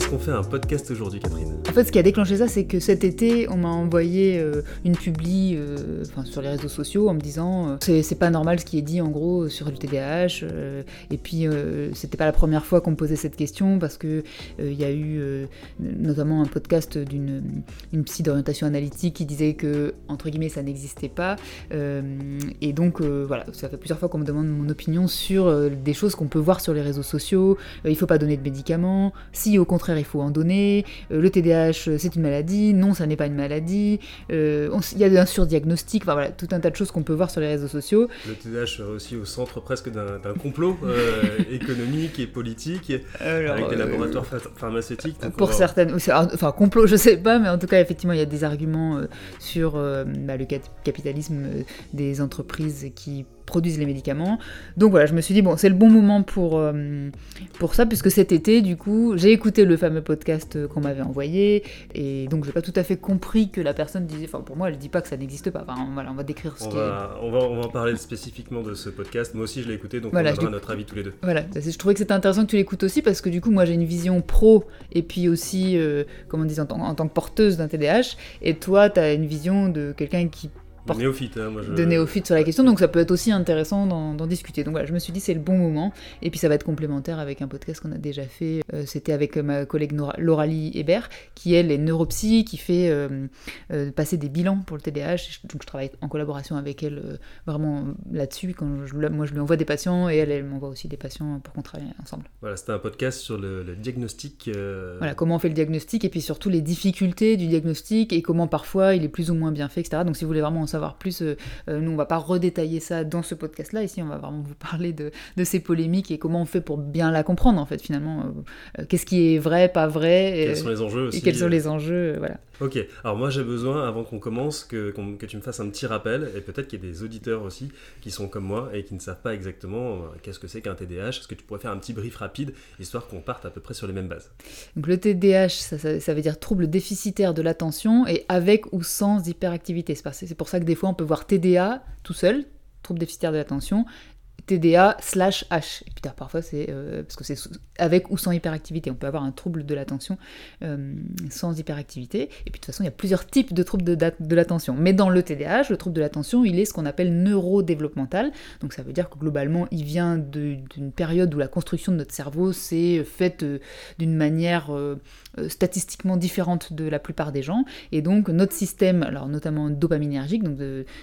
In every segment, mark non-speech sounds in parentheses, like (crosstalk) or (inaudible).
est-ce qu'on fait un podcast aujourd'hui, Catherine? En fait, ce qui a déclenché ça, c'est que cet été, on m'a envoyé euh, une publi euh, sur les réseaux sociaux en me disant euh, c'est pas normal ce qui est dit en gros sur le TDAH. et puis, c'était pas la première fois qu'on me posait cette question parce que il y a eu notamment un podcast d'une une psy d'orientation analytique qui disait que, entre guillemets, ça n'existait pas. et donc, voilà, ça fait plusieurs fois qu'on me demande mon opinion sur des choses qu'on peut voir sur les réseaux sociaux. il faut pas donner de médicaments. Si au contraire il faut en donner, euh, le TDAH euh, c'est une maladie, non ça n'est pas une maladie, euh, il y a un surdiagnostic, enfin voilà, tout un tas de choses qu'on peut voir sur les réseaux sociaux. Le TDAH serait aussi au centre presque d'un complot (laughs) économique et politique, avec des laboratoires pharmaceutiques. Pour certaines, enfin complot je sais pas, mais en tout cas effectivement il y a des arguments sur bah, le capitalisme des entreprises qui produisent les médicaments. Donc voilà, je me suis dit, bon, c'est le bon moment pour, euh, pour ça, puisque cet été, du coup, j'ai écouté le fameux podcast qu'on m'avait envoyé, et donc j'ai pas tout à fait compris que la personne disait, enfin pour moi, elle dit pas que ça n'existe pas. Enfin voilà, on va décrire ce on qui va, On va, on va en parler spécifiquement de ce podcast. Moi aussi, je l'ai écouté, donc on donnera notre avis tous les deux. Voilà, je trouvais que c'était intéressant que tu l'écoutes aussi, parce que du coup, moi j'ai une vision pro, et puis aussi, euh, comment on dit, en, en tant que porteuse d'un TDAH, et toi, tu as une vision de quelqu'un qui de néophyte, hein, de néophyte sur la question, donc ça peut être aussi intéressant d'en discuter. Donc voilà, je me suis dit c'est le bon moment, et puis ça va être complémentaire avec un podcast qu'on a déjà fait, euh, c'était avec euh, ma collègue Lauralie Hébert, qui elle est neuropsy, qui fait euh, passer des bilans pour le TDAH, donc je travaille en collaboration avec elle vraiment là-dessus, quand je, moi je lui envoie des patients, et elle, elle m'envoie aussi des patients pour qu'on travaille ensemble. Voilà, c'était un podcast sur le, le diagnostic. Voilà, comment on fait le diagnostic, et puis surtout les difficultés du diagnostic, et comment parfois il est plus ou moins bien fait, etc. Donc si vous voulez vraiment en savoir plus. Euh, euh, nous, on va pas redétailler ça dans ce podcast-là. Ici, on va vraiment vous parler de, ces polémiques et comment on fait pour bien la comprendre, en fait, finalement. Euh, qu'est-ce qui est vrai, pas vrai. Quels sont les enjeux aussi. Et quels sont les enjeux, voilà. Ok, alors moi j'ai besoin, avant qu'on commence, que, que, tu me fasses un petit rappel, et peut-être qu'il y a des auditeurs aussi qui sont comme moi et qui ne savent pas exactement qu'est-ce que c'est qu'un TDAH. Est-ce que tu pourrais faire un petit brief rapide, histoire qu'on parte à peu près sur les mêmes bases? Donc le TDAH, ça, ça veut dire trouble déficitaire de l'attention, et avec ou sans hyperactivité. C'est pour ça des fois on peut voir TDA tout seul, trouble déficitaire de l'attention, TDA slash H. Et puis parfois c'est euh, parce que c'est avec ou sans hyperactivité. On peut avoir un trouble de l'attention euh, sans hyperactivité. Et puis de toute façon, il y a plusieurs types de troubles de, l'attention. Mais dans le TDAH, le trouble de l'attention, il est ce qu'on appelle neurodéveloppemental. Donc ça veut dire que globalement, il vient d'une période où la construction de notre cerveau s'est faite euh, d'une manière statistiquement différente de la plupart des gens. Et donc notre système, alors notamment dopaminergique, donc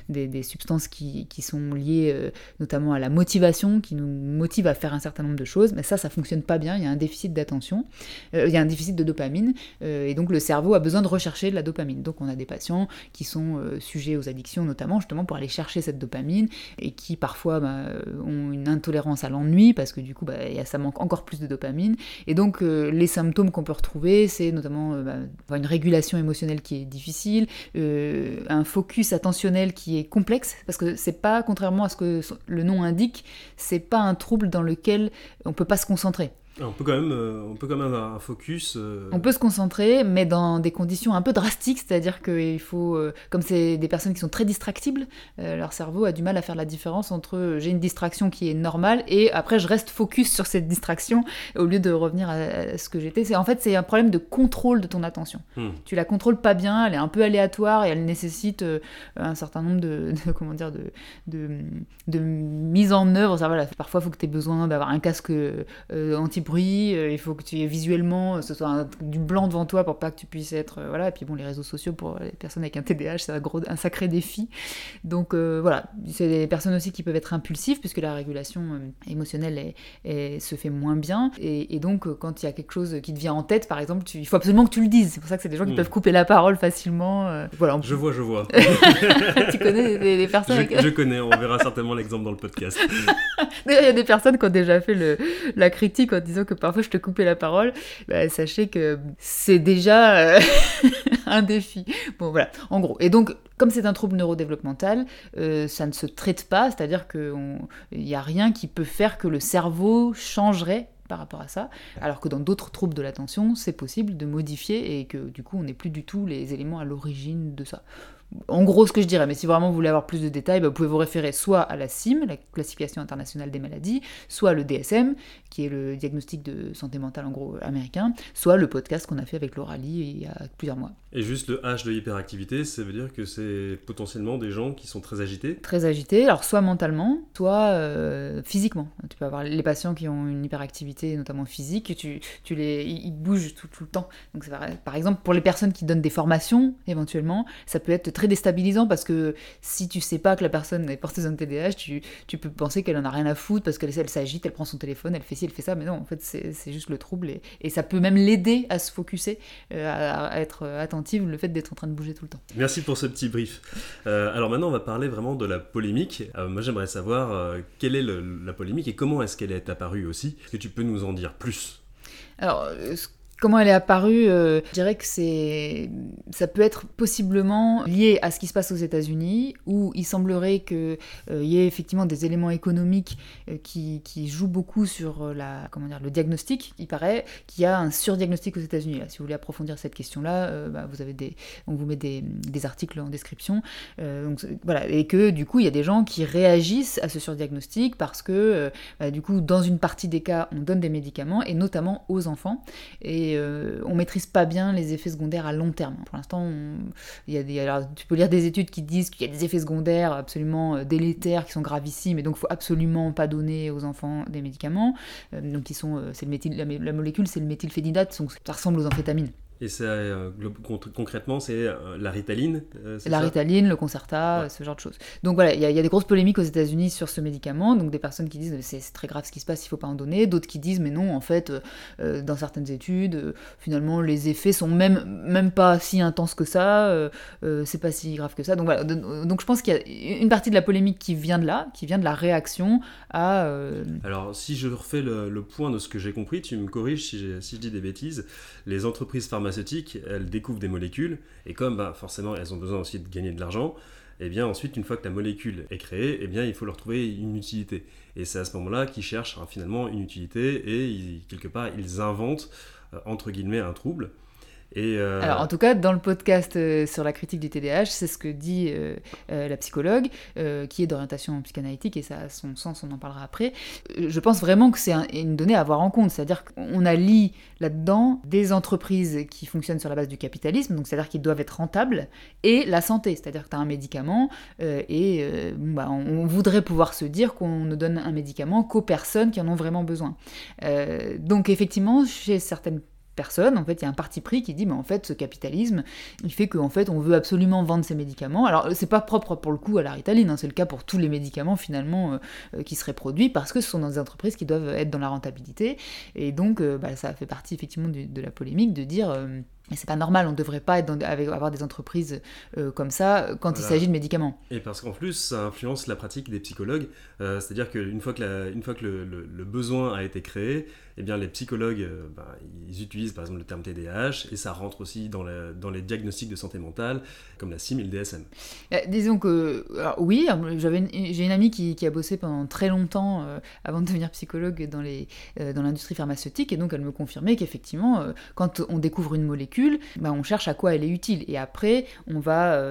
des, substances qui, sont liées notamment à la motivation, motivation qui nous motive à faire un certain nombre de choses, mais ça, ça fonctionne pas bien, il y a un déficit d'attention, euh, il y a un déficit de dopamine, euh, et donc le cerveau a besoin de rechercher de la dopamine. Donc on a des patients qui sont euh, sujets aux addictions notamment, justement pour aller chercher cette dopamine, et qui parfois bah, ont une intolérance à l'ennui, parce que du coup, bah, ça manque encore plus de dopamine, et donc les symptômes qu'on peut retrouver, c'est notamment bah, une régulation émotionnelle qui est difficile, un focus attentionnel qui est complexe, parce que c'est pas, contrairement à ce que le nom indique, c'est pas un trouble dans lequel on peut pas se concentrer. On peut, quand même, euh, on peut quand même avoir un focus. Euh, on peut se concentrer, mais dans des conditions un peu drastiques, c'est-à-dire qu'il faut, euh, comme c'est des personnes qui sont très distractibles, leur cerveau a du mal à faire la différence entre j'ai une distraction qui est normale et après je reste focus sur cette distraction au lieu de revenir à, ce que j'étais. En fait, c'est un problème de contrôle de ton attention. Hmm. Tu la contrôles pas bien, elle est un peu aléatoire et elle nécessite un certain nombre de, (laughs) comment dire, de, de, mise en œuvre. Ça, voilà, parfois, il faut que tu aies besoin d'avoir un casque anti bruit, euh, il faut que tu aies visuellement, euh, ce soit du blanc devant toi pour pas que tu puisses être. Euh, voilà, et puis bon, les réseaux sociaux pour les personnes avec un TDAH, c'est un, gros, un sacré défi. Donc voilà, c'est des personnes aussi qui peuvent être impulsives puisque la régulation émotionnelle est, se fait moins bien. Et, donc, quand il y a quelque chose qui te vient en tête, par exemple, il faut absolument que tu le dises. C'est pour ça que c'est des gens qui hmm. peuvent couper la parole facilement. voilà, Je vois, je vois. (laughs) tu connais des, personnes je, avec... je connais, on verra certainement l'exemple dans le podcast. (laughs) il y a des personnes qui ont déjà fait le, la critique en disant que parfois je te coupais la parole, bah, sachez que c'est déjà euh, (laughs) un défi. Bon voilà, en gros. Et donc, comme c'est un trouble neurodéveloppemental, euh, ça ne se traite pas, c'est-à-dire qu'il n'y a rien qui peut faire que le cerveau changerait par rapport à ça, alors que dans d'autres troubles de l'attention, c'est possible de modifier et que du coup on n'est plus du tout les éléments à l'origine de ça. En gros, ce que je dirais, mais si vraiment vous voulez avoir plus de détails, bah, vous pouvez vous référer soit à la CIM, la classification internationale des maladies, soit le DSM, qui est le diagnostic de santé mentale en gros américain, soit le podcast qu'on a fait avec l'Oralie il y a plusieurs mois. Et juste le H de hyperactivité, ça veut dire que c'est potentiellement des gens qui sont très agités? Très agités, alors soit mentalement, soit euh, physiquement. Tu peux avoir les patients qui ont une hyperactivité, notamment physique, tu, tu les, ils bougent tout, tout le temps. Donc Par exemple, pour les personnes qui donnent des formations, éventuellement, ça peut être très déstabilisant parce que si tu sais pas que la personne est porteuse d'un TDAH, tu, tu, peux penser qu'elle en a rien à foutre parce qu'elle elle, s'agite, elle prend son téléphone, elle fait ci, elle fait ça, mais non, en fait, c'est juste le trouble et, et, ça peut même l'aider à se focuser, euh, à, être attentive, le fait d'être en train de bouger tout le temps. Merci pour ce petit brief. Euh, alors maintenant, on va parler vraiment de la polémique. Euh, moi, j'aimerais savoir quelle est la polémique et comment est-ce qu'elle est apparue aussi? Est-ce que tu peux nous en dire plus? Alors, ce Comment elle est apparue euh, Je dirais que c'est, ça peut être possiblement lié à ce qui se passe aux États-Unis, où il semblerait qu'il euh, y ait effectivement des éléments économiques euh, qui, jouent beaucoup sur la, comment le diagnostic. Il paraît qu'il y a un surdiagnostic aux États-Unis. Si vous voulez approfondir cette question-là, bah, on vous met des, articles en description. et que du coup, il y a des gens qui réagissent à ce surdiagnostic parce que bah, du coup, dans une partie des cas, on donne des médicaments et notamment aux enfants. Et euh, on maîtrise pas bien les effets secondaires à long terme. Pour l'instant, il y a tu peux lire des études qui disent qu'il y a des effets secondaires absolument euh, délétères qui sont gravissimes et donc il faut absolument pas donner aux enfants des médicaments. Euh, donc sont, c'est le la, molécule c'est le méthylphénidate, donc ça ressemble aux amphétamines. Et ça, euh, concrètement, c'est euh, la ritaline euh, La ritaline, le Concerta, ce genre de choses. Donc voilà, il y, a des grosses polémiques aux États-Unis sur ce médicament. Donc des personnes qui disent c'est très grave ce qui se passe, il faut pas en donner. D'autres qui disent mais non, en fait, dans certaines études, finalement, les effets sont même, même pas si intenses que ça, c'est pas si grave que ça. Donc voilà, donc je pense qu'il y a une partie de la polémique qui vient de là, qui vient de la réaction à. Alors si je refais le, point de ce que j'ai compris, tu me corriges si, si je dis des bêtises. Les entreprises pharmaceutiques elles découvrent des molécules, et comme bah, forcément elles ont besoin aussi de gagner de l'argent, et eh bien ensuite, une fois que la molécule est créée, eh bien il faut leur trouver une utilité. Et c'est à ce moment-là qu'ils cherchent hein, finalement une utilité, et quelque part, ils inventent, euh, entre guillemets, un trouble. Euh, Alors en tout cas, dans le podcast euh, sur la critique du TDAH, c'est ce que dit euh, la psychologue, qui est d'orientation psychanalytique, et ça a son sens, on en parlera après. Je pense vraiment que c'est une donnée à avoir en compte, c'est-à-dire qu'on a lié là-dedans des entreprises qui fonctionnent sur la base du capitalisme, donc c'est-à-dire qu'ils doivent être rentables, et la santé, c'est-à-dire que tu as un médicament, et bah, on, voudrait pouvoir se dire qu'on ne donne un médicament qu'aux personnes qui en ont vraiment besoin. donc effectivement, chez certaines personne. En fait, il y a un parti pris qui dit, mais en fait, ce capitalisme, il fait qu'en fait, on veut absolument vendre ces médicaments. Alors, c'est pas propre pour le coup à la ritaline, hein, c'est le cas pour tous les médicaments finalement euh, euh, qui seraient produits parce que ce sont des entreprises qui doivent être dans la rentabilité. Et donc, euh, bah, ça fait partie effectivement de, la polémique de dire. Mais c'est pas normal, on ne devrait pas être avoir des entreprises comme ça quand il s'agit de médicaments. Et parce qu'en plus, ça influence la pratique des psychologues. C'est-à-dire qu'une fois que, une fois que le, besoin a été créé, eh bien, les psychologues, euh, bah, ils utilisent par exemple le terme TDAH et ça rentre aussi dans, dans les diagnostics de santé mentale, comme la CIM et le DSM. Euh, disons que, oui, j'ai une amie qui, a bossé pendant très longtemps euh, avant de devenir psychologue dans l'industrie pharmaceutique et donc elle me confirmait qu'effectivement, quand on découvre une molécule, bah, on cherche à quoi elle est utile et après, on va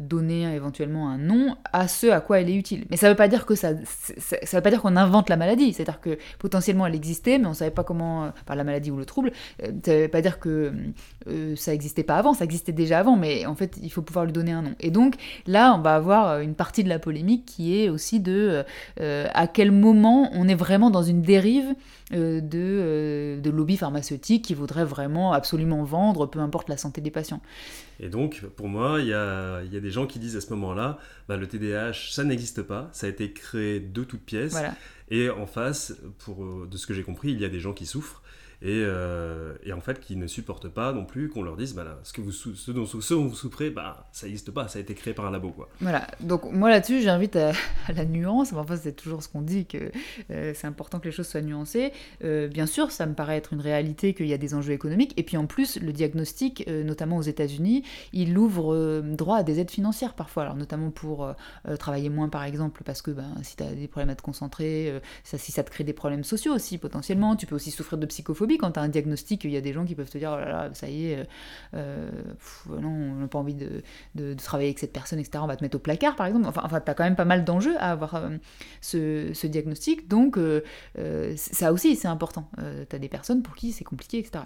donner éventuellement un nom à ce à quoi elle est utile. Mais ça ne veut pas dire que ça, ça, veut pas dire qu'on invente la maladie, c'est-à-dire que potentiellement elle existait, mais on savait pas comment, euh, par la maladie ou le trouble, euh, ça ne veut pas dire que euh, ça n'existait pas avant, ça existait déjà avant, mais en fait, il faut pouvoir lui donner un nom. Et donc, là, on va avoir une partie de la polémique qui est aussi de à quel moment on est vraiment dans une dérive de, de lobby pharmaceutique qui voudrait vraiment absolument vendre, peu importe la santé des patients. Et donc, pour moi, il y a, y a, des gens qui disent à ce moment-là, bah, le TDAH, ça n'existe pas, ça a été créé de toutes pièces. Voilà. Et en face, pour, de ce que j'ai compris, il y a des gens qui souffrent et, euh, et, en fait qui ne supportent pas non plus qu'on leur dise bah là, ce, que vous, ce, dont, vous souffrez, bah, ça n'existe pas, ça a été créé par un labo. Quoi. Voilà, donc moi là-dessus j'invite (laughs) à, la nuance, enfin c'est toujours ce qu'on dit, que euh, c'est important que les choses soient nuancées. Euh, bien sûr, ça me paraît être une réalité qu'il y a des enjeux économiques, et puis en plus le diagnostic, notamment aux États-Unis, il ouvre droit à des aides financières parfois, alors notamment pour travailler moins par exemple, parce que ben, si tu as des problèmes à te concentrer, si ça te crée des problèmes sociaux aussi potentiellement, tu peux aussi souffrir de psychophobie Quand tu as un diagnostic, il y a des gens qui peuvent te dire, oh là là, ça y est, euh, non, on n'a pas envie de, travailler avec cette personne, etc. On va te mettre au placard, par exemple. Enfin, enfin tu as quand même pas mal d'enjeux à avoir ce, ce, diagnostic. Donc, ça aussi, c'est important. tu as des personnes pour qui c'est compliqué, etc.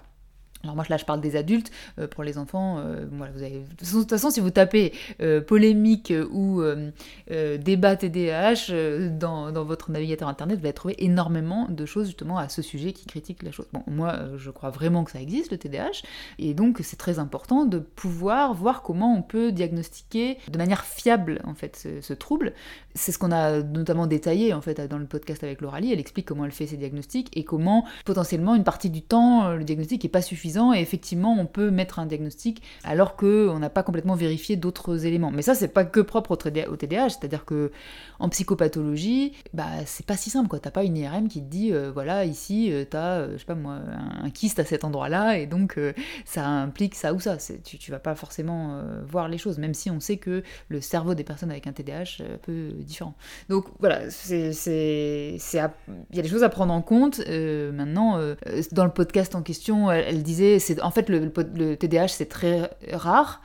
Alors moi là je parle des adultes, euh, pour les enfants, euh, voilà, vous avez... de toute façon si vous tapez euh, polémique ou débat TDAH dans, votre navigateur internet, vous allez trouver énormément de choses justement à ce sujet qui critiquent la chose. Bon moi je crois vraiment que ça existe le TDAH et donc c'est très important de pouvoir voir comment on peut diagnostiquer de manière fiable en fait ce trouble. C'est ce qu'on a notamment détaillé en fait dans le podcast avec Lauralie, elle explique comment elle fait ses diagnostics et comment potentiellement une partie du temps le diagnostic n'est pas suffisant et effectivement on peut mettre un diagnostic alors qu'on n'a pas complètement vérifié d'autres éléments. Mais ça c'est pas que propre au TDAH, c'est-à-dire que en psychopathologie, bah c'est pas si simple quoi. T'as pas une IRM qui te dit euh, voilà ici euh, t'as euh, je sais pas moi un, kyste à cet endroit-là et donc ça implique ça ou ça. Tu, tu vas pas forcément voir les choses, même si on sait que le cerveau des personnes avec un TDAH est un peu différent. Donc voilà, il y a des choses à prendre en compte. maintenant dans le podcast en question, elle disait en fait le, TDAH c'est très rare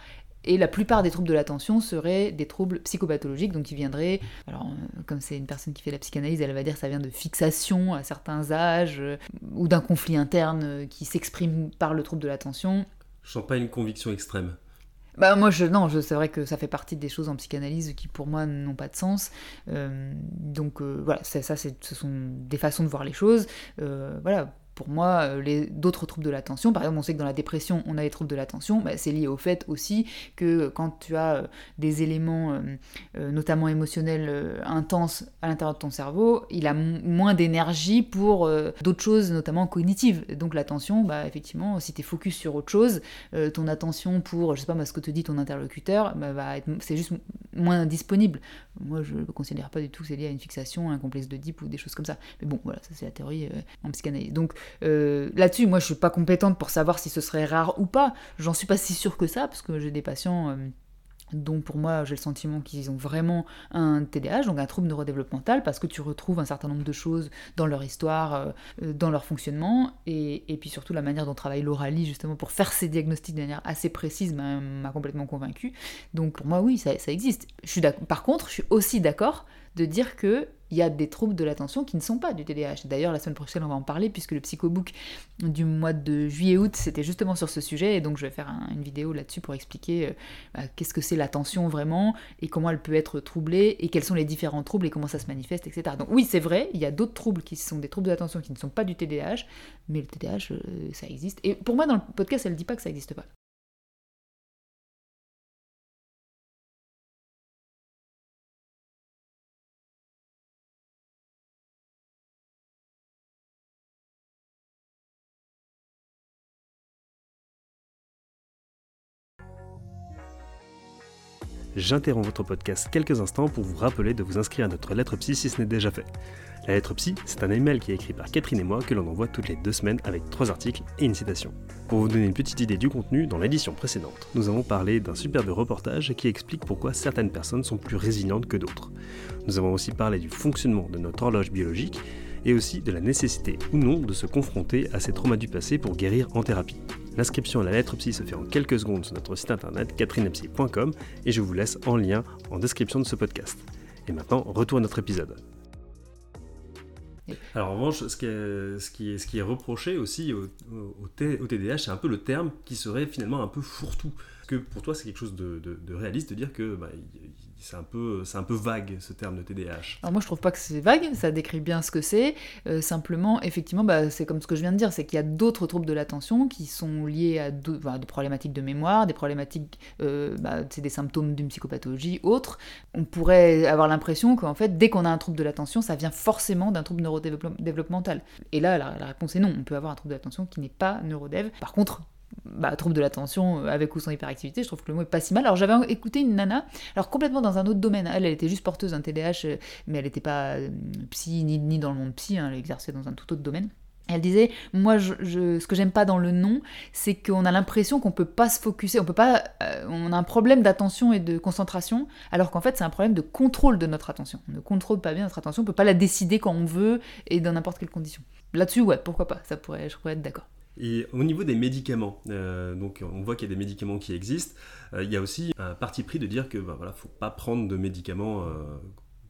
et la plupart des troubles de l'attention seraient des troubles psychopathologiques, donc qui viendraient, alors euh, comme c'est une personne qui fait la psychanalyse, elle va dire que ça vient de fixation à certains âges, euh, ou d'un conflit interne euh, qui s'exprime par le trouble de l'attention. Je sens pas une conviction extrême. Bah moi je non, je, c'est vrai que ça fait partie des choses en psychanalyse qui pour moi n'ont pas de sens. donc voilà, ça, ça ce sont des façons de voir les choses. voilà, pour moi, euh, les, d'autres troubles de l'attention, par exemple, on sait que dans la dépression, on a des troubles de l'attention, bah, c'est lié au fait aussi que quand tu as euh, des éléments, euh, notamment émotionnels, intenses à l'intérieur de ton cerveau, il a moins d'énergie pour d'autres choses, notamment cognitives. Donc l'attention, bah, effectivement, si tu es focus sur autre chose, ton attention pour, je sais pas ce que te dit ton interlocuteur, bah, va être, c'est juste moins disponible. Moi, je ne considère pas du tout que c'est lié à une fixation, un complexe de Deep ou des choses comme ça. Mais bon, voilà, ça c'est la théorie en psychanalyse. Donc, euh, là-dessus, moi, je suis pas compétente pour savoir si ce serait rare ou pas. J'en suis pas si sûre que ça, parce que j'ai des patients euh, dont pour moi j'ai le sentiment qu'ils ont vraiment un TDAH, donc un trouble neurodéveloppemental, parce que tu retrouves un certain nombre de choses dans leur histoire, euh, dans leur fonctionnement, et, puis surtout la manière dont travaille l'Oralie justement pour faire ces diagnostics de manière assez précise m'a complètement convaincue. Donc pour moi oui, ça, ça existe. Je suis par contre, je suis aussi d'accord de dire que il y a des troubles de l'attention qui ne sont pas du TDAH. D'ailleurs, la semaine prochaine, on va en parler, puisque le psychobook du mois de juillet-août, c'était justement sur ce sujet, et donc je vais faire une vidéo là-dessus pour expliquer euh, bah, qu'est-ce que c'est l'attention vraiment, et comment elle peut être troublée, et quels sont les différents troubles, et comment ça se manifeste, etc. Donc oui, c'est vrai, il y a d'autres troubles qui sont des troubles de l'attention qui ne sont pas du TDAH, mais le TDAH, euh, ça existe. Et pour moi, dans le podcast, elle ne dit pas que ça n'existe pas. J'interromps votre podcast quelques instants pour vous rappeler de vous inscrire à notre lettre psy si ce n'est déjà fait. La lettre psy, c'est un email qui est écrit par Catherine et moi que l'on envoie toutes les deux semaines avec trois articles et une citation. Pour vous donner une petite idée du contenu, dans l'édition précédente, nous avons parlé d'un superbe reportage qui explique pourquoi certaines personnes sont plus résilientes que d'autres. Nous avons aussi parlé du fonctionnement de notre horloge biologique et aussi de la nécessité ou non de se confronter à ces traumas du passé pour guérir en thérapie. L'inscription à la lettre psy se fait en quelques secondes sur notre site internet catherinepsy.com et je vous laisse en lien en description de ce podcast. Et maintenant, retour à notre épisode. Alors en revanche, ce qui est, ce qui est, ce qui est reproché aussi au, au, TDAH, c'est un peu le terme qui serait finalement un peu fourre-tout. Est-ce que pour toi c'est quelque chose de, de, réaliste de dire que bah, c'est un, peu, vague ce terme de TDAH. Moi je trouve pas que c'est vague, ça décrit bien ce que c'est. Euh, simplement, effectivement, bah, c'est comme ce que je viens de dire, c'est qu'il y a d'autres troubles de l'attention qui sont liés à bah, des problématiques de mémoire, des problématiques, euh, bah, c'est des symptômes d'une psychopathologie, autres. On pourrait avoir l'impression qu'en fait, dès qu'on a un trouble de l'attention, ça vient forcément d'un trouble neurodéveloppemental. Et là, la, réponse est non, on peut avoir un trouble de l'attention qui n'est pas neurodév. Par contre, bah, trouble de l'attention euh, avec ou sans hyperactivité, je trouve que le mot est pas si mal. Alors j'avais écouté une nana, alors complètement dans un autre domaine, elle, elle était juste porteuse d'un TDAH, euh, mais elle n'était pas euh, psy ni, dans le monde psy, hein, elle exerçait dans un tout autre domaine. Elle disait, moi, ce que j'aime pas dans le nom, c'est qu'on a l'impression qu'on peut pas se focuser, on peut pas, on a un problème d'attention et de concentration, alors qu'en fait c'est un problème de contrôle de notre attention. On ne contrôle pas bien notre attention, on peut pas la décider quand on veut et dans n'importe quelle condition. Là-dessus, ouais, pourquoi pas, ça pourrait, je pourrais être d'accord. Et au niveau des médicaments, euh, donc on voit qu'il y a des médicaments qui existent. Euh, il y a aussi un parti pris de dire que bah, voilà, faut pas prendre de médicaments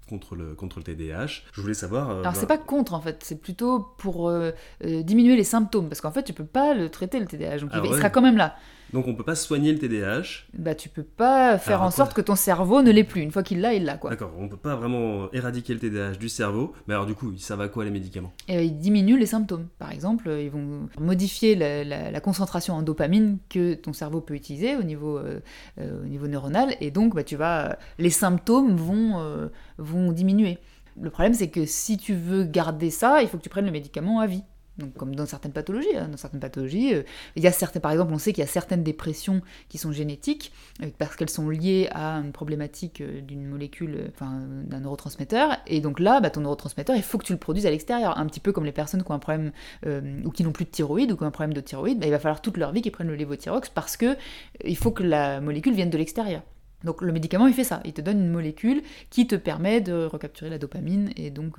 contre le, contre le TDAH. Je voulais savoir. Euh, Alors, c'est bah pas contre en fait, c'est plutôt pour euh, euh, diminuer les symptômes, parce qu'en fait, tu peux pas le traiter le TDAH, donc il, sera quand même là. Donc on peut pas soigner le TDAH. Bah tu peux pas faire en sorte que ton cerveau ne l'ait plus. Une fois qu'il l'a, il l'a quoi. D'accord, on peut pas vraiment éradiquer le TDAH du cerveau. Mais alors du coup, ça va quoi les médicaments? Et Ils diminuent les symptômes. Par exemple, ils vont modifier la, concentration en dopamine que ton cerveau peut utiliser au niveau, euh, euh, au niveau neuronal. Et donc bah, tu vas, les symptômes vont, euh, vont diminuer. Le problème c'est que si tu veux garder ça, il faut que tu prennes le médicament à vie. Donc, comme dans certaines pathologies, hein, dans certaines pathologies, euh, il y a certains, par exemple, on sait qu'il y a certaines dépressions qui sont génétiques euh, parce qu'elles sont liées à une problématique euh, d'une molécule, enfin d'un neurotransmetteur. Et donc là, bah, ton neurotransmetteur, il faut que tu le produises à l'extérieur, un petit peu comme les personnes qui ont un problème ou qui n'ont plus de thyroïde ou qui ont un problème de thyroïde, bah, il va falloir toute leur vie qu'ils prennent le lévothyrox parce que il faut que la molécule vienne de l'extérieur. Donc le médicament, il fait ça. Il te donne une molécule qui te permet de recapturer la dopamine et donc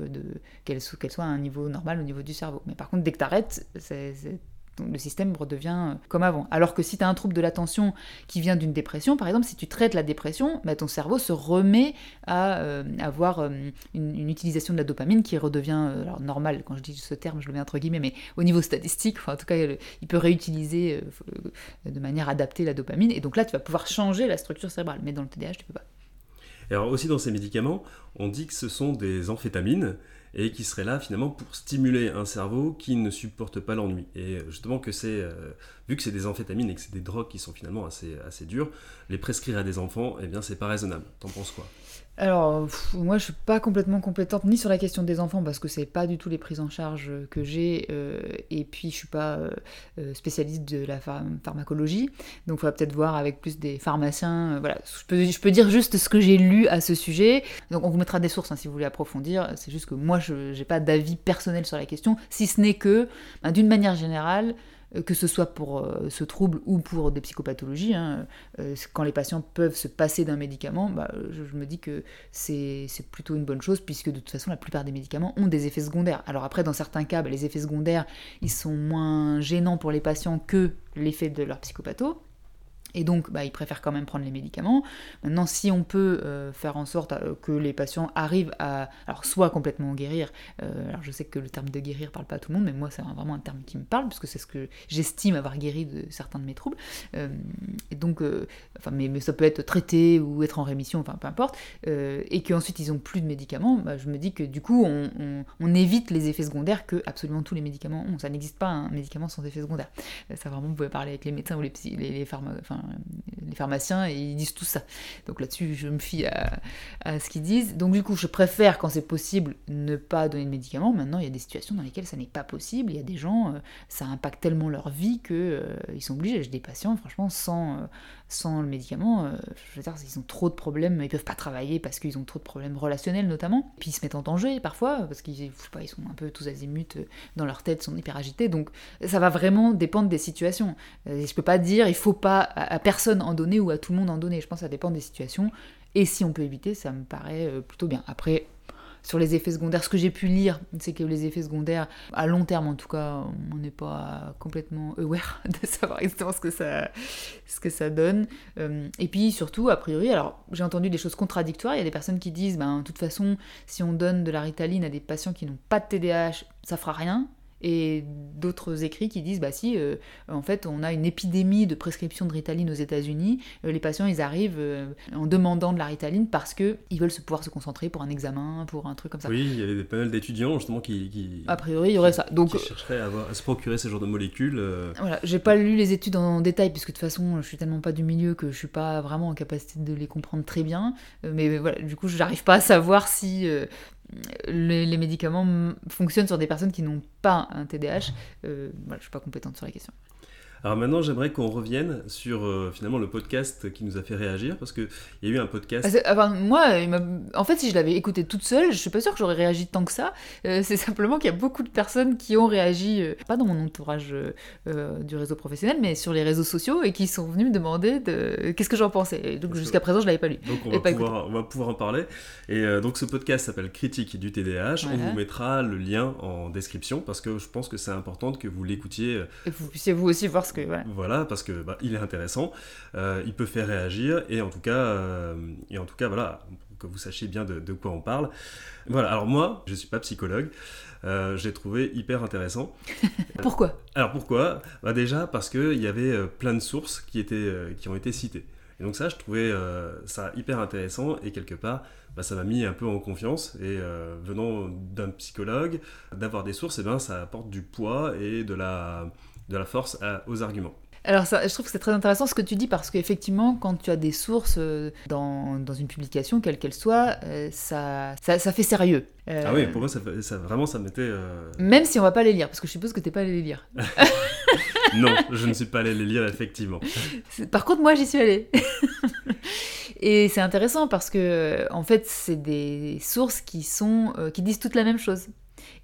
qu'elle soit à un niveau normal au niveau du cerveau. Mais par contre, dès que tu arrêtes, c'est le système redevient euh, comme avant. Alors que si tu as un trouble de l'attention qui vient d'une dépression, par exemple, si tu traites la dépression, bah, ton cerveau se remet à euh, avoir euh, une, utilisation de la dopamine qui redevient alors, normale. Quand je dis ce terme, je le mets entre guillemets, mais au niveau statistique, en tout cas, il peut réutiliser de manière adaptée la dopamine. Et donc là, tu vas pouvoir changer la structure cérébrale. Mais dans le TDAH, tu peux pas. Alors aussi dans ces médicaments, on dit que ce sont des amphétamines et qui serait là finalement pour stimuler un cerveau qui ne supporte pas l'ennui. Et justement que c'est, euh, vu que c'est des amphétamines et que c'est des drogues qui sont finalement assez, assez dures, les prescrire à des enfants, eh bien c'est pas raisonnable. T'en penses quoi? Alors, moi, je suis pas complètement compétente ni sur la question des enfants parce que c'est pas du tout les prises en charge que j'ai, euh, et puis je suis pas euh, spécialiste de la pharmacologie, donc il faudra peut-être voir avec plus des pharmaciens. voilà, je peux, dire juste ce que j'ai lu à ce sujet. Donc, on vous mettra des sources hein, si vous voulez approfondir. C'est juste que moi, je n'ai pas d'avis personnel sur la question, si ce n'est que, ben, d'une manière générale, euh, que ce soit pour euh, ce trouble ou pour des psychopathologies, hein, euh, quand les patients peuvent se passer d'un médicament, bah, je, me dis que c'est plutôt une bonne chose, puisque de toute façon, la plupart des médicaments ont des effets secondaires. Alors après, dans certains cas, bah, les effets secondaires, ils sont moins gênants pour les patients que l'effet de leur psychopatho, et donc, bah, ils préfèrent quand même prendre les médicaments. Maintenant, si on peut euh, faire en sorte euh, que les patients arrivent à, alors soit complètement guérir, euh, alors je sais que le terme de guérir parle pas à tout le monde, mais moi c'est vraiment un terme qui me parle, puisque c'est ce que j'estime avoir guéri de certains de mes troubles. et donc, enfin, mais, ça peut être traité ou être en rémission, enfin peu importe, et qu'ensuite ils ont plus de médicaments, bah, je me dis que du coup on, évite les effets secondaires que absolument tous les médicaments ont. Ça n'existe pas un médicament sans effets secondaires. Ça vraiment, vous pouvez parler avec les médecins ou les, psy, enfin, les pharmaciens, ils disent tout ça. Donc là-dessus, je me fie à, ce qu'ils disent. Donc du coup, je préfère, quand c'est possible, ne pas donner de médicaments. Maintenant, il y a des situations dans lesquelles ça n'est pas possible. Il y a des gens, euh, ça impacte tellement leur vie qu'ils euh, sont obligés. J'ai des patients, franchement, sans, euh, sans le médicament, je veux dire, ils ont trop de problèmes, ils peuvent pas travailler parce qu'ils ont trop de problèmes relationnels notamment. Puis ils se mettent en danger parfois, parce qu'ils sont un peu tous azimuts dans leur tête, sont hyper agités. Donc ça va vraiment dépendre des situations. je peux pas dire, il faut pas à, personne en donner ou à tout le monde en donner. Je pense que ça dépend des situations. Et si on peut éviter, ça me paraît euh, plutôt bien. Après, sur les effets secondaires, ce que j'ai pu lire, c'est que les effets secondaires, à long terme en tout cas, on n'est pas complètement aware (laughs) de savoir exactement ce que ça, ce que ça donne. Euh, et puis surtout, a priori, alors j'ai entendu des choses contradictoires. Il y a des personnes qui disent, ben, de toute façon, si on donne de la ritaline à des patients qui n'ont pas de TDAH, ça fera rien et d'autres écrits qui disent bah si euh, en fait on a une épidémie de prescription de Ritaline aux États-Unis euh, les patients ils arrivent euh, en demandant de la Ritaline parce que ils veulent se pouvoir se concentrer pour un examen pour un truc comme ça. Oui il y avait pas mal d'étudiants justement qui, a priori il y aurait ça. Donc qui chercheraient à, à, se procurer ce genre de molécules voilà j'ai pas lu les études en, détail puisque de toute façon je suis tellement pas du milieu que je suis pas vraiment en capacité de les comprendre très bien. Mais voilà du coup j'arrive pas à savoir si les, médicaments fonctionnent sur des personnes qui n'ont pas un TDAH. Euh, voilà, je ne suis pas compétente sur la question. Alors maintenant, j'aimerais qu'on revienne sur euh, finalement le podcast qui nous a fait réagir, parce qu'il y a eu un podcast. Ah, enfin, moi, il m'a- en fait, si je l'avais écouté toute seule, je suis pas sûre que j'aurais réagi tant que ça. Euh, (laughs) c'est simplement qu'il y a beaucoup de personnes qui ont réagi, euh, pas dans mon entourage euh, euh, du réseau professionnel, mais sur les réseaux sociaux et qui sont venus me demander de... qu'est-ce que j'en pensais. Et donc jusqu'à présent, je l'avais pas lu. Donc on va, pas pouvoir, on va pouvoir en parler. Et euh, donc ce podcast s'appelle Critique du TDAH. On vous mettra le lien en description parce que je pense que c'est important que vous l'écoutiez. euh, Et vous puissiez vous aussi voir que. Voilà. Voilà, parce que bah, il est intéressant, euh, il peut faire réagir et en tout cas, euh, et en tout cas voilà, que vous sachiez bien de, de quoi on parle. Voilà. Alors moi, je suis pas psychologue. Euh, j'ai trouvé hyper intéressant. (laughs) Pourquoi? Alors pourquoi? Bah Déjà parce qu'il y avait plein de sources qui, étaient, qui ont été citées. Et donc ça, je trouvais euh, ça hyper intéressant et quelque part, bah, ça m'a mis un peu en confiance. Et euh, venant d'un psychologue, d'avoir des sources, et ben, ça apporte du poids et de la, de la force à- aux arguments. Alors ça, je trouve que c'est très intéressant ce que tu dis parce qu'effectivement, quand tu as des sources euh, dans, dans une publication, quelle qu'elle soit, euh, ça, ça, ça fait sérieux. Euh, Ah oui, pour moi, ça, vraiment, ça m'était... euh, Même si on va pas les lire, parce que je suppose que t'es pas allé les lire. (laughs) non, je ne suis pas allé les lire, effectivement. Par contre, moi, j'y suis allée. (laughs) Et c'est intéressant parce que, en fait, c'est des sources qui sont, qui disent toutes la même chose.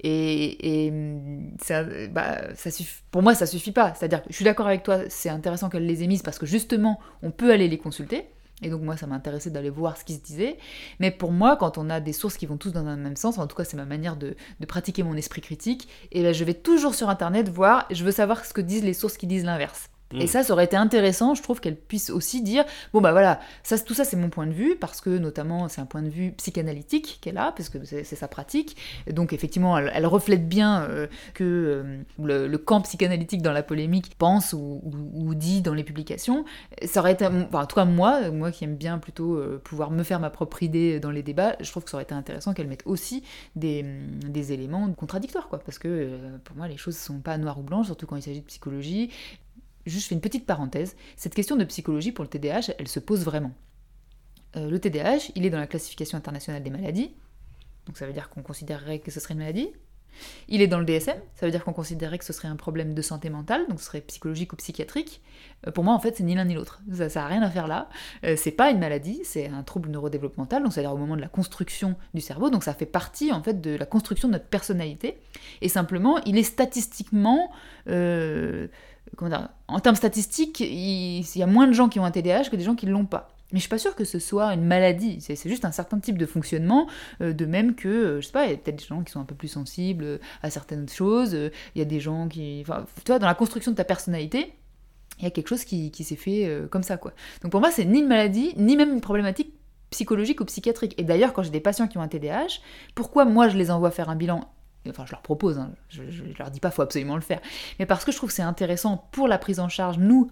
Et, hum, ça, bah, ça pour moi, ça suffit pas. C'est-à-dire que je suis d'accord avec toi, c'est intéressant qu'elle les ait mises parce que justement, on peut aller les consulter. Et donc moi, ça m'a intéressé d'aller voir ce qui se disait. Mais pour moi, quand on a des sources qui vont tous dans le même sens, en tout cas c'est ma manière de, de pratiquer mon esprit critique, et ben, je vais toujours sur Internet voir, je veux savoir ce que disent les sources qui disent l'inverse. Et Mm. ça, ça aurait été intéressant, je trouve, qu'elle puisse aussi dire, bon bah voilà, tout ça c'est mon point de vue, parce que notamment c'est un point de vue psychanalytique qu'elle a, parce que c'est sa pratique. Et donc effectivement, elle, reflète bien euh, que euh, le, camp psychanalytique dans la polémique pense ou, dit dans les publications. Ça aurait été, enfin, en tout cas moi, moi qui aime bien plutôt euh, pouvoir me faire ma propre idée dans les débats, je trouve que ça aurait été intéressant qu'elle mette aussi des, des éléments contradictoires, quoi, parce que pour moi les choses sont pas noires ou blanches, surtout quand il s'agit de psychologie. Juste, je fais une petite parenthèse. Cette question de psychologie pour le TDAH, elle se pose vraiment. Euh, le TDAH, il est dans la classification internationale des maladies. Donc ça veut dire qu'on considérerait que ce serait une maladie. Il est dans le DSM, ça veut dire qu'on considérerait que ce serait un problème de santé mentale, donc ce serait psychologique ou psychiatrique. Euh, pour moi, en fait, c'est ni l'un ni l'autre. Ça n'a rien à faire là. Euh, c'est pas une maladie, c'est un trouble neurodéveloppemental, donc c'est-à-dire au moment de la construction du cerveau, donc ça fait partie en fait de la construction de notre personnalité. Et simplement, il est statistiquement euh, en termes statistiques, il, y a moins de gens qui ont un TDAH que des gens qui ne l'ont pas. Mais je suis pas sûre que ce soit une maladie, c'est juste un certain type de fonctionnement, euh, de même que, euh, je sais pas, il y a peut-être des gens qui sont un peu plus sensibles euh, à certaines choses, euh, il y a des gens qui... Enfin, dans la construction de ta personnalité, il y a quelque chose qui, s'est fait comme ça, quoi. Donc pour moi, c'est ni une maladie, ni même une problématique psychologique ou psychiatrique. Et d'ailleurs, quand j'ai des patients qui ont un TDAH, pourquoi moi je les envoie faire un bilan Enfin, je leur propose, hein, je, je, leur dis pas faut absolument le faire, mais parce que je trouve que c'est intéressant pour la prise en charge, nous,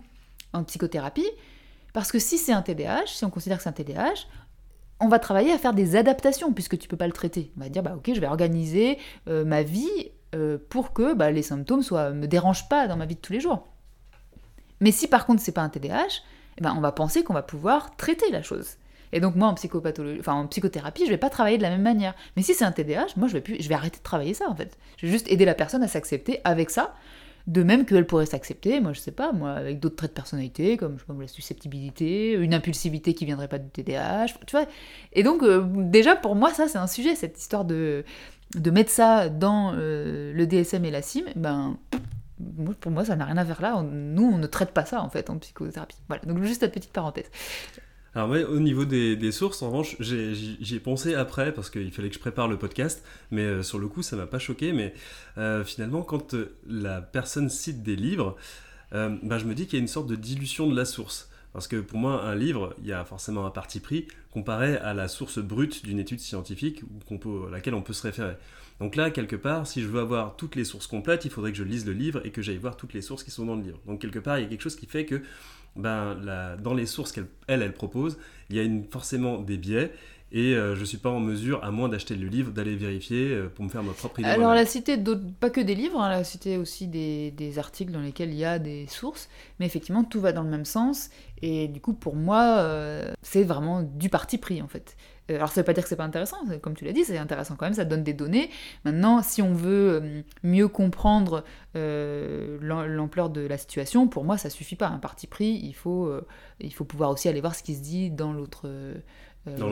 en psychothérapie, parce que si c'est un TDAH, si on considère que c'est un TDAH, on va travailler à faire des adaptations puisque tu peux pas le traiter. On va dire bah ok, je vais organiser euh, ma vie euh, pour que bah, les symptômes soient me dérangent pas dans ma vie de tous les jours. Mais si par contre c'est pas un TDAH, eh ben, on va penser qu'on va pouvoir traiter la chose. Et donc moi en psychopathologie, en psychothérapie, je vais pas travailler de la même manière. Mais si c'est un TDAH, moi je vais plus, je vais arrêter de travailler ça en fait. Je vais juste aider la personne à s'accepter avec ça. De même qu'elle pourrait s'accepter, moi je sais pas, moi avec d'autres traits de personnalité, comme la susceptibilité, une impulsivité qui viendrait pas du TDAH, tu vois. Et donc euh, déjà pour moi ça c'est un sujet, cette histoire de, de mettre ça dans euh, le DSM et la CIM, ben moi, pour moi ça n'a rien à faire là, nous on ne traite pas ça en fait en psychothérapie. Voilà, donc juste cette petite parenthèse. Alors ouais, au niveau des, sources, en revanche, j'ai- j'y ai pensé après parce qu'il fallait que je prépare le podcast, mais euh, sur le coup, ça m'a pas choqué. Mais euh, finalement, quand euh, la personne cite des livres, bah, je me dis qu'il y a une sorte de dilution de la source. Parce que pour moi, un livre, il y a forcément un parti pris comparé à la source brute d'une étude scientifique à laquelle on peut se référer. Donc là, quelque part, si je veux avoir toutes les sources complètes, il faudrait que je lise le livre et que j'aille voir toutes les sources qui sont dans le livre. Donc quelque part, il y a quelque chose qui fait que ben, la- dans les sources qu'elle elle, elle propose, il y a une, forcément des biais et euh, je suis pas en mesure, à moins d'acheter le livre, d'aller vérifier euh, pour me faire ma propre idée. Alors, elle a cité pas que des livres, hein, elle a cité aussi des, des articles dans lesquels il y a des sources, mais effectivement, tout va dans le même sens, et du coup, pour moi, euh, c'est vraiment du parti pris, en fait. Euh, alors ça veut pas dire que c'est pas intéressant, comme tu l'as dit, c'est intéressant quand même, ça donne des données. Maintenant, si on veut euh, mieux comprendre euh, l'ampleur de la situation, pour moi ça suffit pas. Un parti pris, il faut, il faut pouvoir aussi aller voir ce qui se dit dans l'autre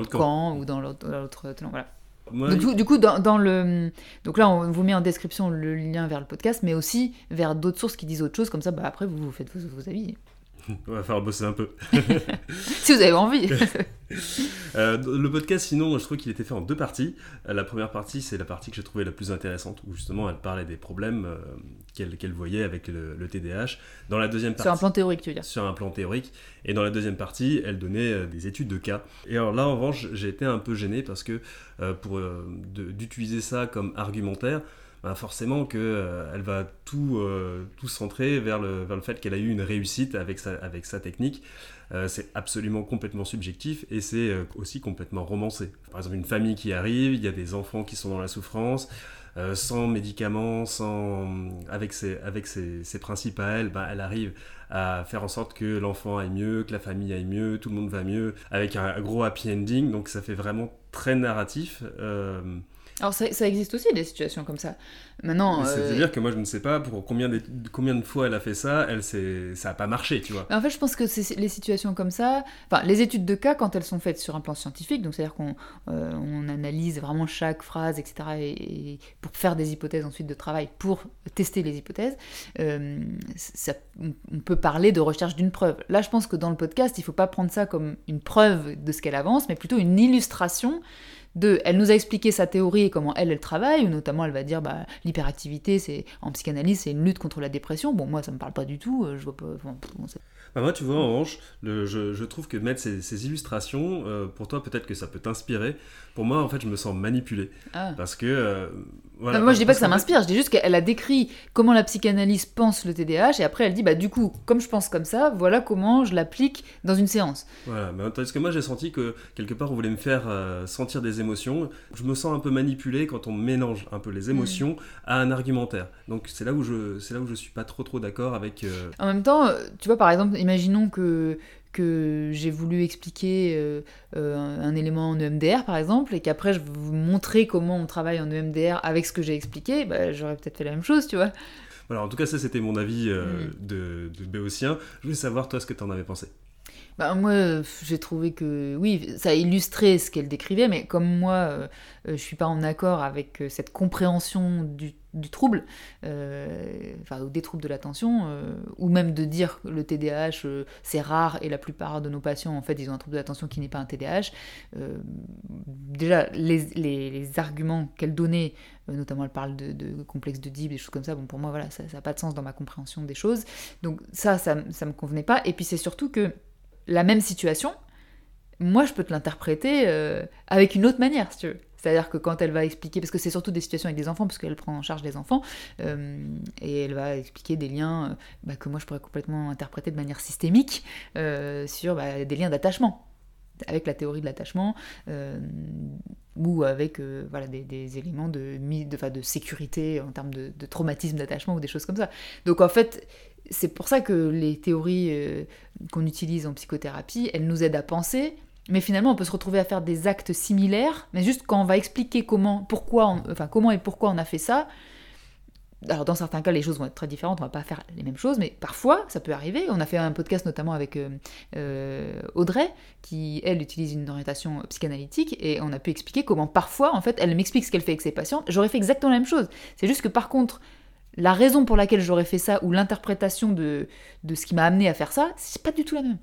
camp, ou dans l'autre... Voilà. du, coup, dans, le. Donc là, on vous met en description le lien vers le podcast, mais aussi vers d'autres sources qui disent autre chose, comme ça, bah, après, vous, vous faites vos avis. On va faire bosser un peu. (laughs) si vous avez envie. (laughs) Euh, le podcast, sinon, je trouve qu'il était fait en deux parties. Euh, la première partie, c'est la partie que j'ai trouvée la plus intéressante, où justement elle parlait des problèmes euh, qu'elle voyait avec le, le, TDAH. Dans la deuxième partie, sur un plan théorique, tu veux dire Sur un plan théorique. Et dans la deuxième partie, elle donnait des études de cas. Et alors là, en revanche, j'ai été un peu gêné parce que pour d'utiliser ça comme argumentaire, bah, forcément qu'elle euh, elle va tout, euh, tout centrer vers le, vers le fait qu'elle a eu une réussite avec sa, avec sa technique. Euh, c'est absolument complètement subjectif et c'est aussi complètement romancé. Par exemple, une famille qui arrive, il y a des enfants qui sont dans la souffrance, sans médicaments, sans, avec, ses, avec ses, ses principes à elle, bah, elle arrive à faire en sorte que l'enfant aille mieux, que la famille aille mieux, tout le monde va mieux, avec un, gros happy ending, donc ça fait vraiment très narratif. Alors ça, ça, existe aussi des situations comme ça. Maintenant, c'est-à-dire euh, que moi je ne sais pas pour combien de, combien de fois elle a fait ça, elle ça n'a pas marché, tu vois. En fait, je pense que les situations comme ça, enfin les études de cas quand elles sont faites sur un plan scientifique, donc c'est-à-dire qu'on euh, on analyse vraiment chaque phrase, etc. Et, pour faire des hypothèses ensuite de travail pour tester les hypothèses, euh, ça, on, peut parler de recherche d'une preuve. Là, je pense que dans le podcast, il faut pas prendre ça comme une preuve de ce qu'elle avance, mais plutôt une illustration de, elle nous a expliqué sa théorie et comment elle, elle travaille, ou notamment elle va dire bah, l'hyperactivité, c'est en psychanalyse, c'est une lutte contre la dépression. Bon, moi, ça me parle pas du tout. Euh, je vois pas. bah moi, tu vois, en revanche, le, je, je, trouve que mettre ces, illustrations, euh, pour toi, peut-être que ça peut t'inspirer. Pour moi, en fait, je me sens manipulé. Ah. Parce que. Euh, voilà, moi, je dis pas que ça m'inspire, je dis juste qu'elle a décrit comment la psychanalyse pense le TDAH, et après, elle dit bah, du coup, comme je pense comme ça, voilà comment je l'applique dans une séance. Voilà, mais parce que moi, j'ai senti que quelque part, on voulait me faire sentir des émotions. Je me sens un peu manipulé quand on mélange un peu les mm. émotions à un argumentaire. Donc c'est là où je c'est là où je suis pas trop trop d'accord avec. Euh, en même temps, tu vois par exemple, imaginons que que j'ai voulu expliquer euh, euh, un élément en EMDR par exemple et qu'après je vous montrer comment on travaille en EMDR avec ce que j'ai expliqué, bah, j'aurais peut-être fait la même chose, tu vois. Voilà, en tout cas ça c'était mon avis mm. de, de Béotien. Je voulais savoir toi ce que tu en avais pensé. Bah, moi, j'ai trouvé que oui, ça illustrait ce qu'elle décrivait, mais comme moi, euh, euh, je suis pas en accord avec euh, cette compréhension du, trouble, enfin, ou des troubles de l'attention, ou même de dire que le TDAH c'est rare et la plupart de nos patients en fait ils ont un trouble de l'attention qui n'est pas un TDAH. déjà, les, arguments qu'elle donnait, notamment elle parle de, complexe de Deep, des choses comme ça, bon pour moi voilà, ça n'a pas de sens dans ma compréhension des choses. Donc ça, ça, ça me convenait pas. Et puis c'est surtout que la même situation, moi je peux te l'interpréter euh, avec une autre manière, si tu veux. C'est-à-dire que quand elle va expliquer, parce que c'est surtout des situations avec des enfants, parce qu'elle prend en charge des enfants, euh, et elle va expliquer des liens euh, bah, que moi je pourrais complètement interpréter de manière systémique sur bah, des liens d'attachement, avec la théorie de l'attachement, ou avec voilà, des, éléments de, de, de, sécurité en termes de, de traumatisme d'attachement ou des choses comme ça. Donc en fait, c'est pour ça que les théories euh, qu'on utilise en psychothérapie, elles nous aident à penser, mais finalement on peut se retrouver à faire des actes similaires, mais juste quand on va expliquer comment, pourquoi, enfin comment et pourquoi on a fait ça. Alors dans certains cas les choses vont être très différentes, on va pas faire les mêmes choses, mais parfois ça peut arriver. On a fait un podcast notamment avec euh, euh, Audrey, qui elle utilise une orientation psychanalytique, et on a pu expliquer comment parfois en fait elle m'explique ce qu'elle fait avec ses patients. J'aurais fait exactement la même chose. C'est juste que par contre la raison pour laquelle j'aurais fait ça ou l'interprétation de, de ce qui m'a amené à faire ça, c'est pas du tout la même.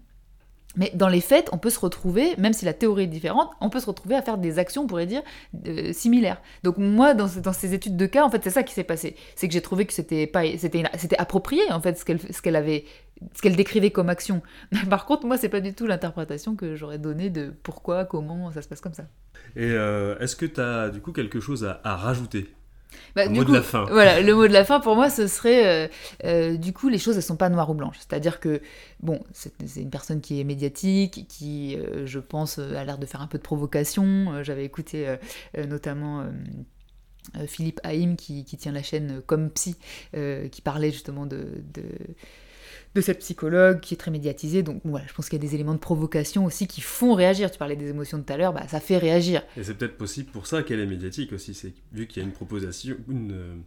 Mais dans les faits, on peut se retrouver, même si la théorie est différente, on peut se retrouver à faire des actions, on pourrait dire, euh, similaires. Donc moi, dans, ces études de cas, en fait, c'est ça qui s'est passé. C'est que j'ai trouvé que c'était pas, c'était, c'était approprié, en fait, ce qu'elle, ce avait, ce qu'elle décrivait comme action. Mais (laughs) par contre, moi, c'est pas du tout l'interprétation que j'aurais donnée de pourquoi, comment ça se passe comme ça. Et euh, est-ce que tu as du coup quelque chose à rajouter? Bah, le mot de la fin. Voilà, le mot de la fin pour moi, ce serait euh, euh, du coup, les choses elles sont pas noires ou blanches. C'est-à-dire que bon, c'est une personne qui est médiatique, qui, euh, je pense, a l'air de faire un peu de provocation. J'avais écouté notamment. Philippe Haïm qui, tient la chaîne Comme Psy, qui parlait justement de de cette psychologue qui est très médiatisée. Donc voilà, je pense qu'il y a des éléments de provocation aussi qui font réagir. Tu parlais des émotions tout à l'heure, bah, ça fait réagir. Et c'est peut-être possible pour ça qu'elle est médiatique aussi. C'est vu qu'il y a une proposition, une,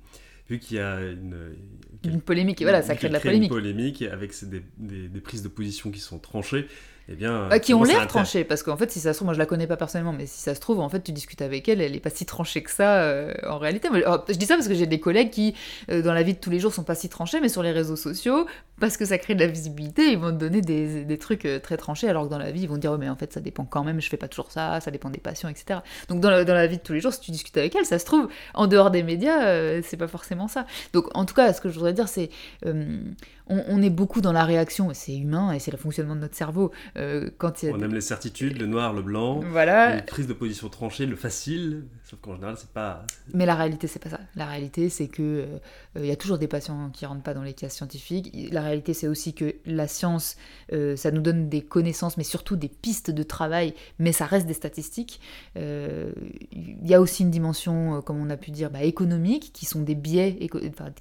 vu qu'il y a une, une polémique, et voilà, ça crée de la polémique. Une polémique avec des, des, des, prises de position qui sont tranchées. Eh bien, bah, qui ont l'air tranchées, parce qu'en fait, si ça se trouve, moi je la connais pas personnellement, mais si ça se trouve, en fait, tu discutes avec elle, elle est pas si tranchée que ça euh, en réalité. Oh, je dis ça parce que j'ai des collègues qui, euh, dans la vie de tous les jours, sont pas si tranchés, mais sur les réseaux sociaux, parce que ça crée de la visibilité, ils vont te donner des, des trucs euh, très tranchés, alors que dans la vie, ils vont dire, oh, mais en fait, ça dépend quand même, je fais pas toujours ça, ça dépend des passions, etc. Donc, dans la, dans la vie de tous les jours, si tu discutes avec elle, ça se trouve, en dehors des médias, c'est pas forcément ça. Donc, en tout cas, ce que je voudrais dire, c'est on, est beaucoup dans la réaction, c'est humain et c'est le fonctionnement de notre cerveau. Euh, quand il On aime les certitudes, le noir, le blanc, voilà. les prises de position tranchées, le facile, sauf qu'en général, c'est pas. Mais la réalité, c'est pas ça. La réalité, c'est que euh, il y a toujours des patients qui rentrent pas dans les cases scientifiques. La réalité, c'est aussi que la science, euh, ça nous donne des connaissances, mais surtout des pistes de travail, mais ça reste des statistiques. Il y a aussi une dimension, comme on a pu dire, bah, économique, qui sont des biais,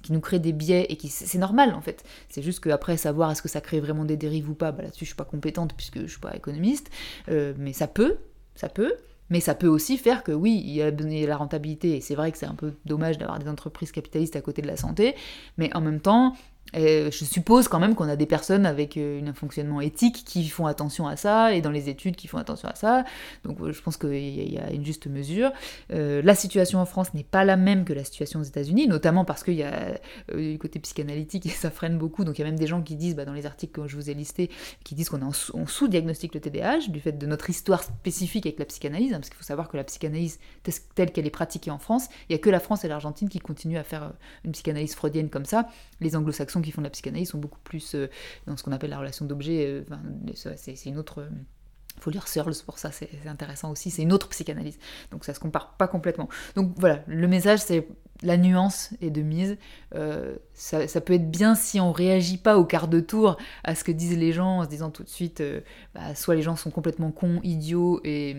qui nous créent des biais et qui c'est normal en fait. C'est juste qu'après, savoir est-ce que ça crée vraiment des dérives ou pas, bah, là-dessus, je suis pas compétente puisque je suis pas économiste. Euh, mais ça peut, ça peut. Mais ça peut aussi faire que oui, il y a la rentabilité, et c'est vrai que c'est un peu dommage d'avoir des entreprises capitalistes à côté de la santé, mais en même temps, je suppose quand même qu'on a des personnes avec euh, un fonctionnement éthique qui font attention à ça, et dans les études qui font attention à ça. Donc euh, je pense qu'il y a une juste mesure. Euh, la situation en France n'est pas la même que la situation aux États-Unis, notamment parce qu'il y a du côté psychanalytique et (laughs) ça freine beaucoup. Donc il y a même des gens qui disent, bah, dans les articles que je vous ai listés, qui disent qu'on sous-diagnostic le TDAH, du fait de notre histoire spécifique avec la psychanalyse, hein, parce qu'il faut savoir que la psychanalyse telle qu'elle est pratiquée en France, il n'y a que la France et l'Argentine qui continuent à faire une psychanalyse freudienne comme ça. Les anglo-saxons qui font de la psychanalyse sont beaucoup plus euh, dans ce qu'on appelle la relation d'objet. Euh, c'est une autre euh, faut lire Searles pour ça, c'est intéressant aussi, c'est une autre psychanalyse. Donc ça se compare pas complètement. Donc voilà, le message c'est la nuance est de mise. ça, peut être bien si on réagit pas au quart de tour à ce que disent les gens en se disant tout de suite, bah, soit les gens sont complètement cons, idiots et,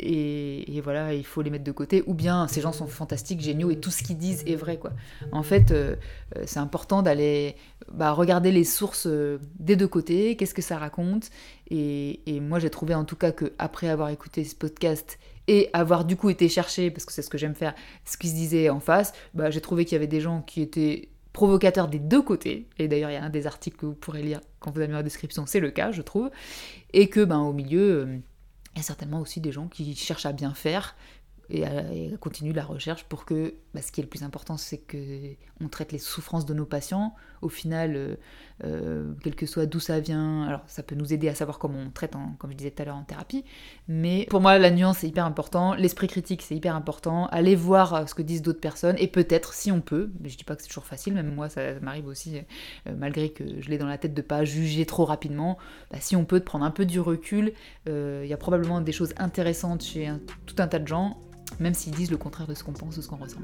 et, voilà, il faut les mettre de côté, ou bien ces gens sont fantastiques, géniaux, et tout ce qu'ils disent est vrai, quoi. En fait, euh, euh, c'est important d'aller bah, regarder les sources euh, des deux côtés, qu'est-ce que ça raconte, et, moi j'ai trouvé en tout cas que après avoir écouté ce podcast et avoir du coup été chercher, parce que c'est ce que j'aime faire, ce qui se disait en face, bah, j'ai trouvé qu'il y avait des gens qui étaient provocateurs des deux côtés, et d'ailleurs il y a un des articles que vous pourrez lire quand vous avez la description, c'est le cas, je trouve, et que ben, au milieu il y a certainement aussi des gens qui cherchent à bien faire et à, continuer la recherche pour que, bah, ce qui est le plus important, c'est que on traite les souffrances de nos patients. Au final, euh, euh, quel que soit d'où ça vient, alors ça peut nous aider à savoir comment on traite, comme je disais tout à l'heure, en thérapie. Mais pour moi, la nuance est hyper important, l'esprit critique c'est hyper important. Aller voir euh, ce que disent d'autres personnes et peut-être, si on peut, je dis pas que c'est toujours facile, même moi ça, m'arrive aussi, malgré que je l'ai dans la tête de pas juger trop rapidement. Bah, si on peut, de prendre un peu du recul. Il y a probablement des choses intéressantes chez tout un tas de gens même s'ils disent le contraire de ce qu'on pense ou ce qu'on ressent.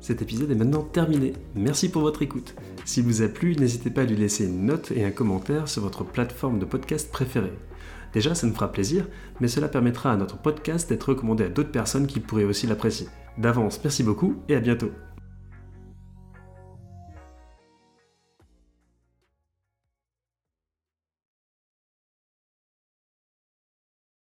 Cet épisode est maintenant terminé. Merci pour votre écoute. S'il vous a plu, n'hésitez pas à lui laisser une note et un commentaire sur votre plateforme de podcast préférée. Déjà, ça nous fera plaisir, mais cela permettra à notre podcast d'être recommandé à d'autres personnes qui pourraient aussi l'apprécier. D'avance, merci beaucoup et à bientôt.